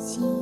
心。